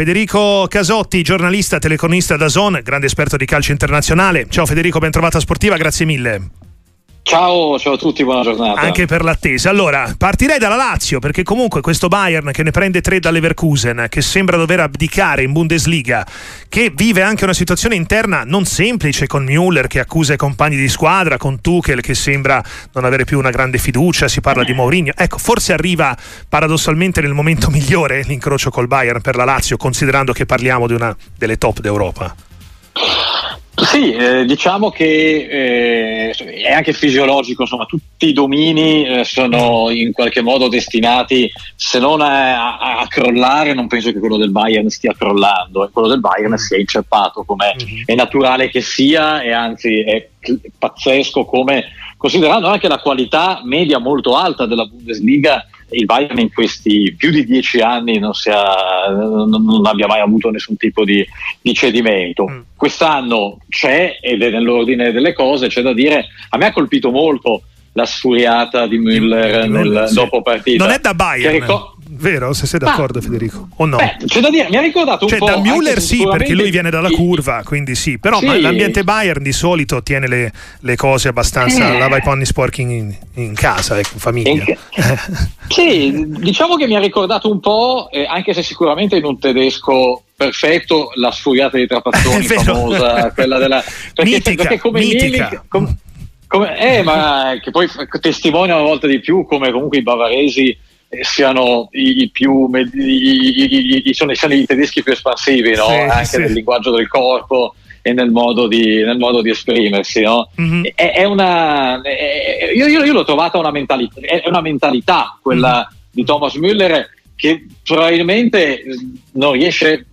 Federico Casotti, giornalista, telecronista da Zone, grande esperto di calcio internazionale. Ciao Federico, ben trovata sportiva, grazie mille. Ciao, ciao a tutti, buona giornata. Anche per l'attesa. Allora, partirei dalla Lazio, perché comunque questo Bayern che ne prende tre dall'Everkusen, che sembra dover abdicare in Bundesliga, che vive anche una situazione interna non semplice con Müller che accusa i compagni di squadra, con Tuchel che sembra non avere più una grande fiducia, si parla di Mourinho. Ecco, forse arriva paradossalmente nel momento migliore l'incrocio col Bayern per la Lazio, considerando che parliamo di una delle top d'Europa. Sì, eh, diciamo che eh, è anche fisiologico, insomma, tutti i domini eh, sono in qualche modo destinati, se non a, a, a, crollare, non penso che quello del Bayern stia crollando, quello del Bayern si è inceppato come mm-hmm. è naturale che sia e anzi è pazzesco come, considerando anche la qualità media molto alta della Bundesliga, il Bayern in questi più di dieci anni non, sia, non abbia mai avuto nessun tipo di, di cedimento. Mm. Quest'anno c'è ed è nell'ordine delle cose, c'è da dire, a me ha colpito molto la sfuriata di Müller nel sì. dopo partita. Non è da Bayern. Rico- vero? Se sei d'accordo, Ma, Federico, o no? Beh, c'è da dire, mi ha ricordato un cioè, po'. Da Müller sì, perché lui viene dalla curva, quindi sì. Però sì. l'ambiente Bayern di solito tiene le, le cose abbastanza. Eh. Lava i ponni sporchi in, in casa, ecco, in famiglia. In, sì, diciamo che mi ha ricordato un po', eh, anche se sicuramente in un tedesco perfetto, la sfuriata di Trapattoni famosa, quella della. Perché, mitica, perché come mitica. Mieli, come, eh, ma che poi testimonia una volta di più come comunque i bavaresi siano i, i più i, i, sono, siano i tedeschi più espansivi no? sì, anche sì. nel linguaggio del corpo e nel modo di, nel modo di esprimersi no? mm-hmm. è, è, una è, io, io, io, l'ho trovata una mentalità è una mentalità quella mm-hmm. di Thomas Müller che probabilmente non riesce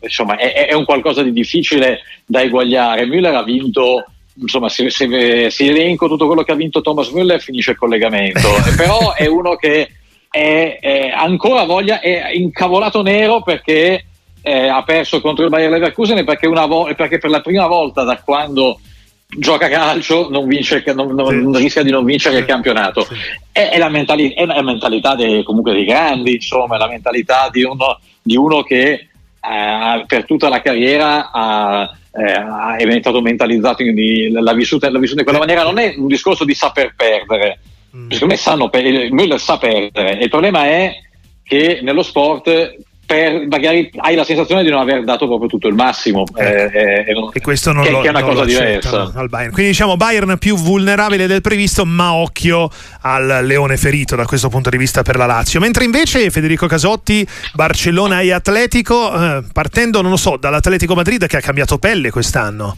insomma è, è un qualcosa di difficile da eguagliare Müller ha vinto insomma, se, se, se, elenco tutto quello che ha vinto Thomas Müller finisce il collegamento, però è uno che è, è ancora voglia, è incavolato nero perché eh, ha perso contro il Bayer Leverkusen perché, vo- perché, per la prima volta da quando gioca calcio non, vince, non, non sì. rischia di non vincere il campionato. Sì. È, è, la mentalità, è, la mentalità dei, comunque dei grandi, insomma, è la mentalità di uno, di uno che eh, per tutta la carriera ha eh, è diventato mentalizzato, quindi l'ha vissuta, l'ha vissuta in quella maniera. Non è un discorso di saper perdere, mm. secondo me sanno, Müller sa perdere. Il problema è che nello sport per, magari hai la sensazione di non aver dato proprio tutto il massimo eh, eh, eh, e questo non che, lo, che è una cosa diversa. al Bayern. quindi diciamo Bayern più vulnerabile del previsto ma occhio al leone ferito da questo punto di vista per la Lazio. Mentre invece Federico Casotti Barcellona e Atletico eh, partendo non lo so dall'Atletico Madrid che ha cambiato pelle quest'anno.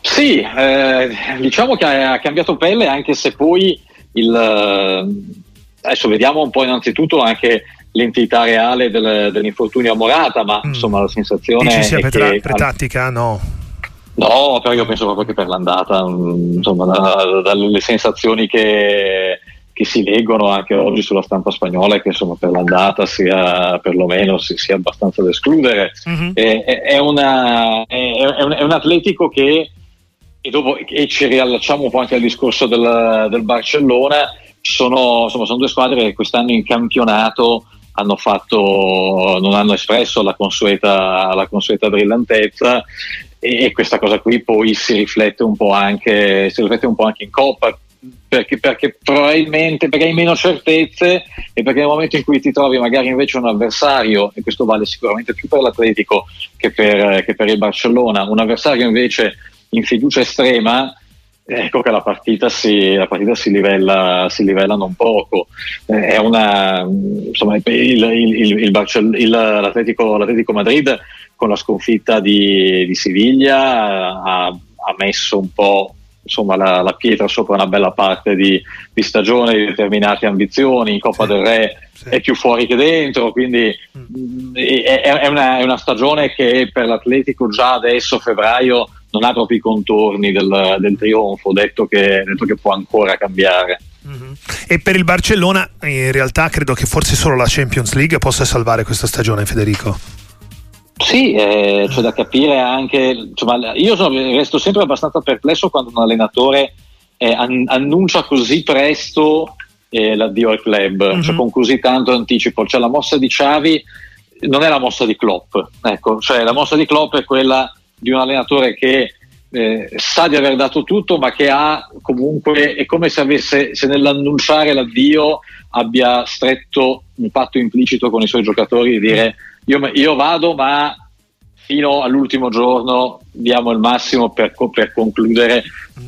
Sì eh, diciamo che ha cambiato pelle anche se poi il eh, adesso vediamo un po' innanzitutto anche l'entità reale del, dell'infortunio a Morata, ma mm. insomma la sensazione Dici sia è per, che... tattica no? No, però io penso proprio che per l'andata, mm, insomma, da, dalle sensazioni che, che, si leggono anche oggi sulla stampa spagnola, che insomma per l'andata sia perlomeno si, sia abbastanza da escludere. Mm-hmm. È, è, una, un, è, un, atletico che, e, dopo, e ci riallacciamo un po' anche al discorso del, del Barcellona, sono, insomma, sono due squadre che quest'anno in campionato hanno fatto, non hanno espresso la consueta, la consueta brillantezza e, questa cosa qui poi si riflette un po' anche, si riflette un po' anche in Coppa perché, perché, probabilmente perché hai meno certezze e perché nel momento in cui ti trovi magari invece un avversario, e questo vale sicuramente più per l'Atletico che per, che per il Barcellona, un avversario invece in fiducia estrema, ecco che la partita si, la partita si, livella, si livella non poco. Eh, è una, insomma, il, il, il, l'Atletico, l'Atletico, Madrid con la sconfitta di, di Siviglia ha, ha, messo un po' insomma, la, la, pietra sopra una bella parte di, di stagione, di determinate ambizioni. In Coppa sì, del Re sì. è più fuori che dentro, quindi mm. è, è, una, è una stagione che per l'Atletico già adesso, febbraio, non ha proprio i contorni del, del trionfo, detto che, detto che, può ancora cambiare. Mm-hmm. E per il Barcellona in realtà credo che forse solo la Champions League possa salvare questa stagione, Federico. Sì, eh, c'è da capire anche, insomma, io sono, resto sempre abbastanza perplesso quando un allenatore eh, an- annuncia così presto eh, l'addio al club, mm-hmm. cioè con così tanto anticipo. Cioè la mossa di Xavi non è la mossa di Klopp, ecco, cioè la mossa di Klopp è quella di un allenatore che eh, sa di aver dato tutto, ma che ha comunque, è come se, avesse, se nell'annunciare l'addio abbia stretto un patto implicito con i suoi giocatori di dire io, io vado, ma fino all'ultimo giorno diamo il massimo per, per, concludere,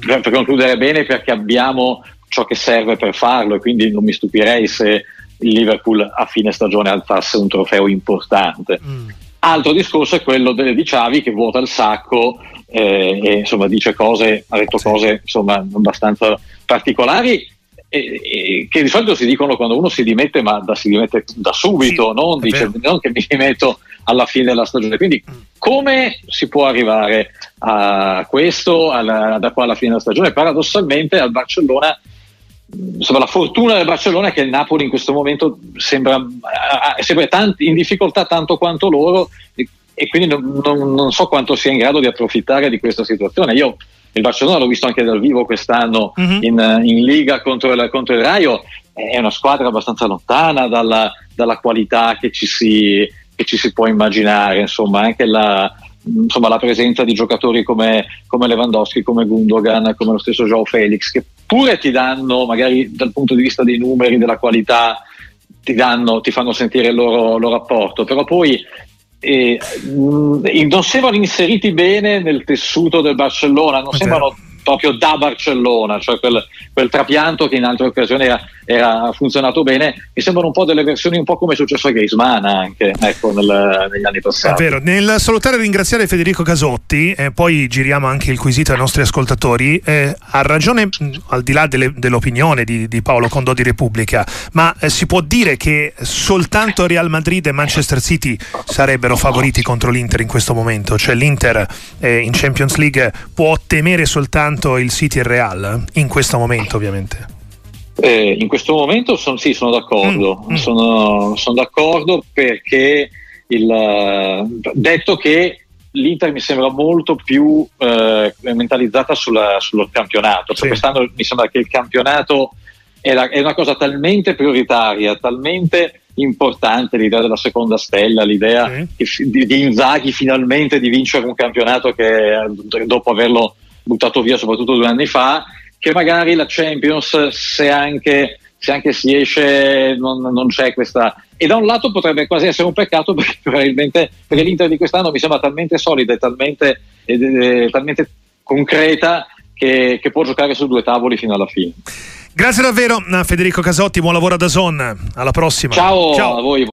per, per concludere bene perché abbiamo ciò che serve per farlo e quindi non mi stupirei se il Liverpool a fine stagione alzasse un trofeo importante. Mm. Altro discorso è quello di Xavi che vuota il sacco eh, e insomma dice cose, ha detto cose insomma abbastanza particolari che di solito si dicono quando uno si dimette, ma da, si dimette da subito, sì, non, dice, non, che mi dimetto alla fine della stagione. Quindi mm. come si può arrivare a questo alla, da qua alla fine della stagione? Paradossalmente al Barcellona insomma, la fortuna del Barcellona è che il Napoli in questo momento sembra, sembra tanti, in difficoltà tanto quanto loro e, e quindi non, non, non, so quanto sia in grado di approfittare di questa situazione. Io il Barcellona l'ho visto anche dal vivo quest'anno mm-hmm. in, in, Liga contro il, contro il, Raio, è una squadra abbastanza lontana dalla, dalla qualità che ci, si, che ci, si, può immaginare, insomma anche la, insomma, la presenza di giocatori come, come, Lewandowski, come Gundogan, come lo stesso Joao Felix, che pure ti danno, magari dal punto di vista dei numeri, della qualità, ti, danno, ti fanno sentire il loro, loro apporto, però poi eh, non sembrano inseriti bene nel tessuto del Barcellona, non sembrano proprio da Barcellona, cioè quel, quel trapianto che in altre occasioni era, era, funzionato bene, mi sembrano un po' delle versioni un po' come è successo a Griezmann anche ecco, nel, negli anni passati. È vero, nel salutare e ringraziare Federico Casotti, eh, poi giriamo anche il quesito ai nostri ascoltatori, eh, ha ragione al di là delle, dell'opinione di, di, Paolo Condò di Repubblica, ma eh, si può dire che soltanto Real Madrid e Manchester City sarebbero favoriti contro l'Inter in questo momento, cioè l'Inter eh, in Champions League può temere soltanto il City e il Real, in questo momento ovviamente. Eh, in questo momento son, sì, sono d'accordo, mm, mm. Sono, sono, d'accordo perché il, detto che l'Inter mi sembra molto più eh, mentalizzata sulla, sullo campionato, cioè quest'anno mi sembra che il campionato è, la, è, una cosa talmente prioritaria, talmente importante l'idea della seconda stella, l'idea sì. di, di Inzaghi finalmente di vincere un campionato che dopo averlo buttato via soprattutto due anni fa che magari la Champions se anche, se anche si esce non, non, c'è questa e da un lato potrebbe quasi essere un peccato perché probabilmente perché l'Inter di quest'anno mi sembra talmente solida e talmente, eh, talmente concreta che, che può giocare su due tavoli fino alla fine Grazie davvero a Federico Casotti, buon lavoro da Zon, alla prossima. Ciao, Ciao. a voi.